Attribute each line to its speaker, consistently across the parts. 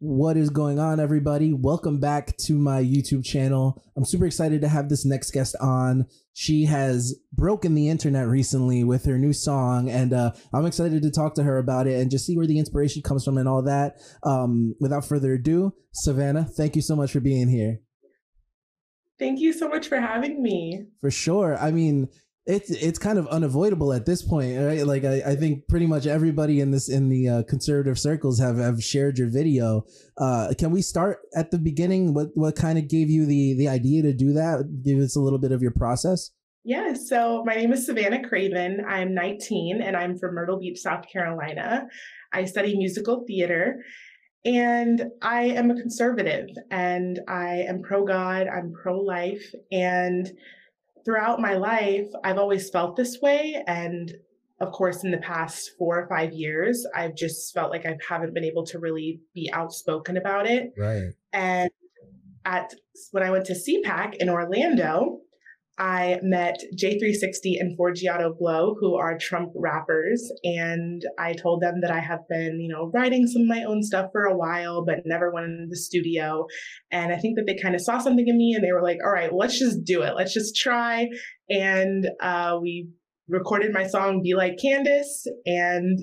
Speaker 1: What is going on, everybody? Welcome back to my YouTube channel. I'm super excited to have this next guest on. She has broken the internet recently with her new song, and uh, I'm excited to talk to her about it and just see where the inspiration comes from and all that. Um, without further ado, Savannah, thank you so much for being here.
Speaker 2: Thank you so much for having me.
Speaker 1: For sure. I mean, it's it's kind of unavoidable at this point, right? Like I, I think pretty much everybody in this in the uh, conservative circles have have shared your video. Uh, can we start at the beginning? What what kind of gave you the the idea to do that? Give us a little bit of your process.
Speaker 2: Yeah, so my name is Savannah Craven. I'm 19 and I'm from Myrtle Beach, South Carolina. I study musical theater and I am a conservative and I am pro God, I'm pro life. And throughout my life, I've always felt this way. And of course, in the past four or five years, I've just felt like I haven't been able to really be outspoken about it.
Speaker 1: Right.
Speaker 2: And at when I went to CPAC in Orlando, I met J360 and Forgiato Blow, who are Trump rappers, and I told them that I have been, you know, writing some of my own stuff for a while, but never went into the studio. And I think that they kind of saw something in me, and they were like, "All right, let's just do it. Let's just try." And uh, we recorded my song "Be Like Candace," and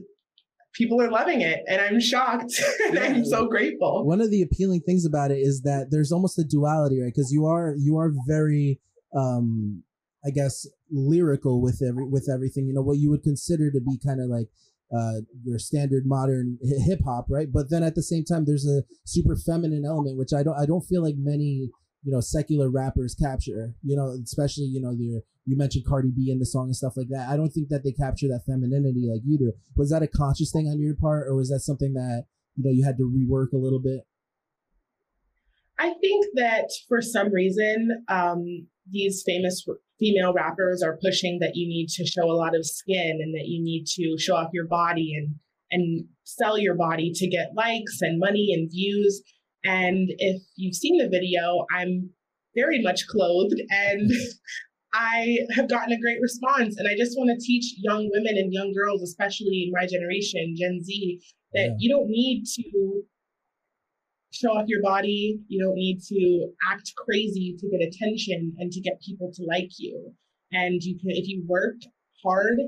Speaker 2: people are loving it and i'm shocked and yeah. i'm so grateful
Speaker 1: one of the appealing things about it is that there's almost a duality right because you are you are very um I guess lyrical with every with everything. You know what you would consider to be kind of like uh, your standard modern hip hop, right? But then at the same time, there's a super feminine element, which I don't I don't feel like many you know secular rappers capture. You know, especially you know the you mentioned Cardi B in the song and stuff like that. I don't think that they capture that femininity like you do. Was that a conscious thing on your part, or was that something that you know you had to rework a little bit?
Speaker 2: I think that for some reason, um, these famous female rappers are pushing that you need to show a lot of skin and that you need to show off your body and and sell your body to get likes and money and views. And if you've seen the video, I'm very much clothed and I have gotten a great response. And I just want to teach young women and young girls, especially my generation, Gen Z, that yeah. you don't need to show off your body. You don't need to act crazy to get attention and to get people to like you. And you can, if you work hard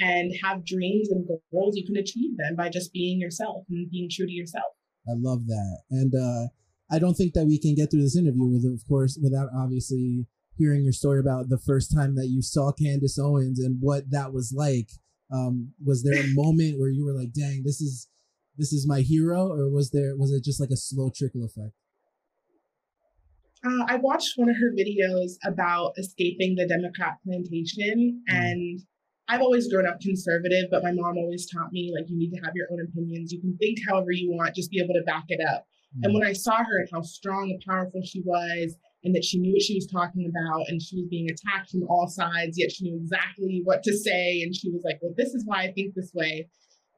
Speaker 2: and have dreams and goals, you can achieve them by just being yourself and being true to yourself.
Speaker 1: I love that. And uh, I don't think that we can get through this interview with, of course, without obviously hearing your story about the first time that you saw Candace Owens and what that was like. Um, was there a moment where you were like, dang, this is this is my hero, or was there was it just like a slow trickle effect?
Speaker 2: Uh, I watched one of her videos about escaping the Democrat plantation, mm. and I've always grown up conservative, but my mom always taught me like you need to have your own opinions. You can think however you want, just be able to back it up. Mm. And when I saw her and how strong and powerful she was, and that she knew what she was talking about, and she was being attacked from all sides, yet she knew exactly what to say, and she was like, "Well, this is why I think this way."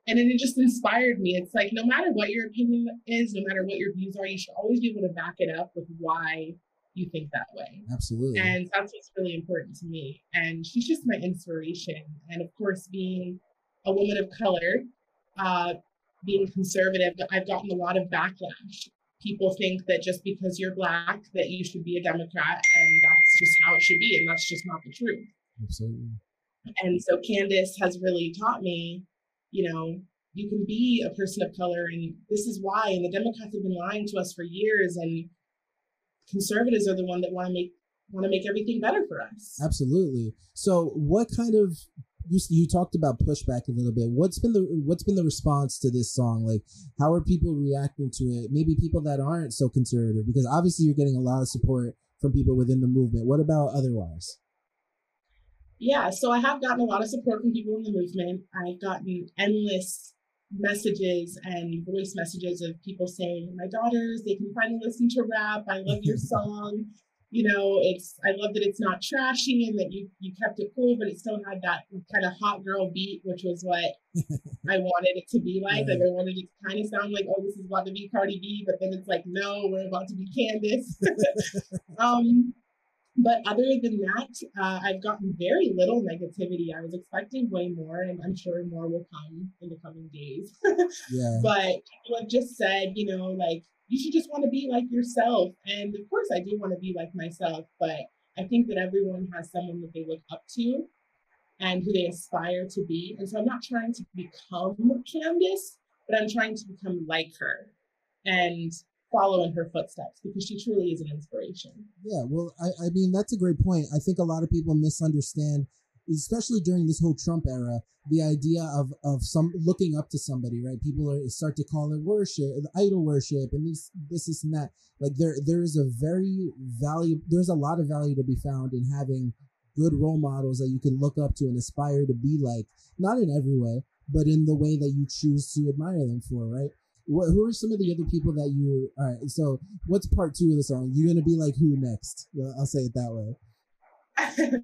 Speaker 2: And then it just inspired me. It's like no matter what your opinion is, no matter what your views are, you should always be able to back it up with why you think that way.
Speaker 1: Absolutely.
Speaker 2: And that's what's really important to me. And she's just my inspiration. And of course, being a woman of color, uh, being conservative, I've gotten a lot of backlash. People think that just because you're black, that you should be a Democrat, and that's just how it should be, and that's just not the truth.
Speaker 1: Absolutely.
Speaker 2: And so Candace has really taught me you know, you can be a person of color, and this is why. And the Democrats have been lying to us for years, and conservatives are the one that want to make want to make everything better for us.
Speaker 1: Absolutely. So, what kind of you, you talked about pushback a little bit. What's been the what's been the response to this song? Like, how are people reacting to it? Maybe people that aren't so conservative, because obviously you're getting a lot of support from people within the movement. What about otherwise?
Speaker 2: Yeah, so I have gotten a lot of support from people in the movement. I've gotten endless messages and voice messages of people saying, My daughters, they can finally listen to rap. I love your song. You know, it's I love that it's not trashy and that you you kept it cool, but it still had that kind of hot girl beat, which was what I wanted it to be like. Like I wanted it to kind of sound like, oh, this is about to be Cardi B, but then it's like, no, we're about to be Candace. um, but other than that, uh, I've gotten very little negativity. I was expecting way more, and I'm sure more will come in the coming days. yeah. But what just said, you know, like you should just want to be like yourself. And of course, I do want to be like myself, but I think that everyone has someone that they look up to and who they aspire to be. And so I'm not trying to become Candace, but I'm trying to become like her. And follow in her footsteps because she truly is an inspiration.
Speaker 1: Yeah, well, I, I mean, that's a great point. I think a lot of people misunderstand, especially during this whole Trump era, the idea of, of some looking up to somebody, right? People are, start to call it worship, idol worship, and this, this, this, and that. Like there, there is a very value. There's a lot of value to be found in having good role models that you can look up to and aspire to be like. Not in every way, but in the way that you choose to admire them for, right? What, who are some of the other people that you? All right, so what's part two of the song? You're gonna be like who next? I'll say it that way.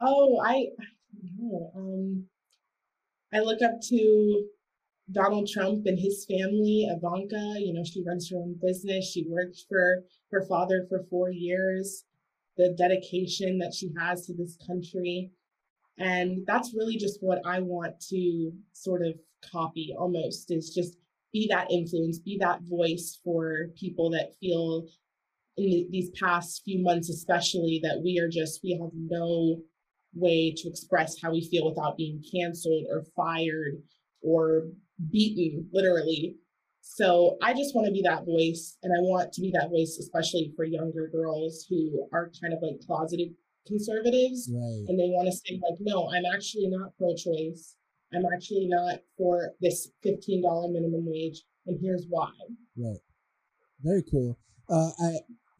Speaker 2: oh, I, I know. Um, I look up to Donald Trump and his family. Ivanka, you know, she runs her own business. She worked for her father for four years. The dedication that she has to this country. And that's really just what I want to sort of copy almost is just be that influence, be that voice for people that feel in these past few months, especially that we are just, we have no way to express how we feel without being canceled or fired or beaten, literally. So I just want to be that voice. And I want to be that voice, especially for younger girls who are kind of like closeted conservatives. Right. And they want to say, like, no, I'm actually not pro choice. I'm actually not for this $15 minimum wage, and here's why.
Speaker 1: Right. Very cool. Uh, I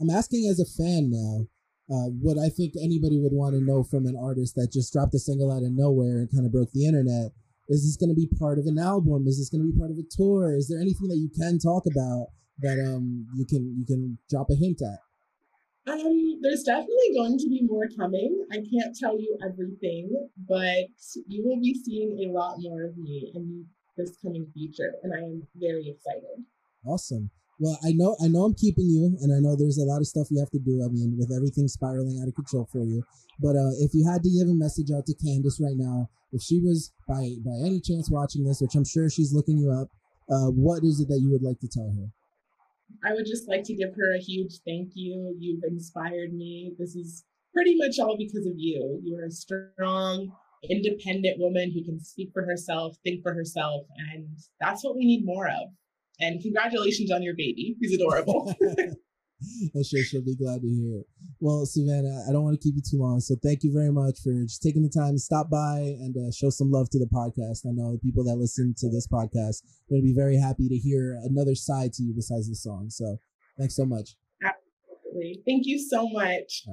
Speaker 1: I'm asking as a fan now. Uh, what I think anybody would want to know from an artist that just dropped a single out of nowhere and kind of broke the internet is this going to be part of an album? Is this going to be part of a tour? Is there anything that you can talk about that um you can you can drop a hint at?
Speaker 2: Um, there's definitely going to be more coming. I can't tell you everything, but you will be seeing a lot more of me in this coming future, and I am very excited.
Speaker 1: Awesome. Well, I know I know I'm keeping you, and I know there's a lot of stuff you have to do. I mean, with everything spiraling out of control for you. But uh, if you had to give a message out to Candace right now, if she was by by any chance watching this, which I'm sure she's looking you up, uh, what is it that you would like to tell her?
Speaker 2: I would just like to give her a huge thank you. You've inspired me. This is pretty much all because of you. You're a strong, independent woman who can speak for herself, think for herself, and that's what we need more of. And congratulations on your baby. He's adorable.
Speaker 1: I'm sure she'll be glad to hear it. Well, Savannah, I don't want to keep you too long, so thank you very much for just taking the time to stop by and uh, show some love to the podcast. I know the people that listen to this podcast are going to be very happy to hear another side to you besides the song. So, thanks so much.
Speaker 2: Absolutely. Thank you so much.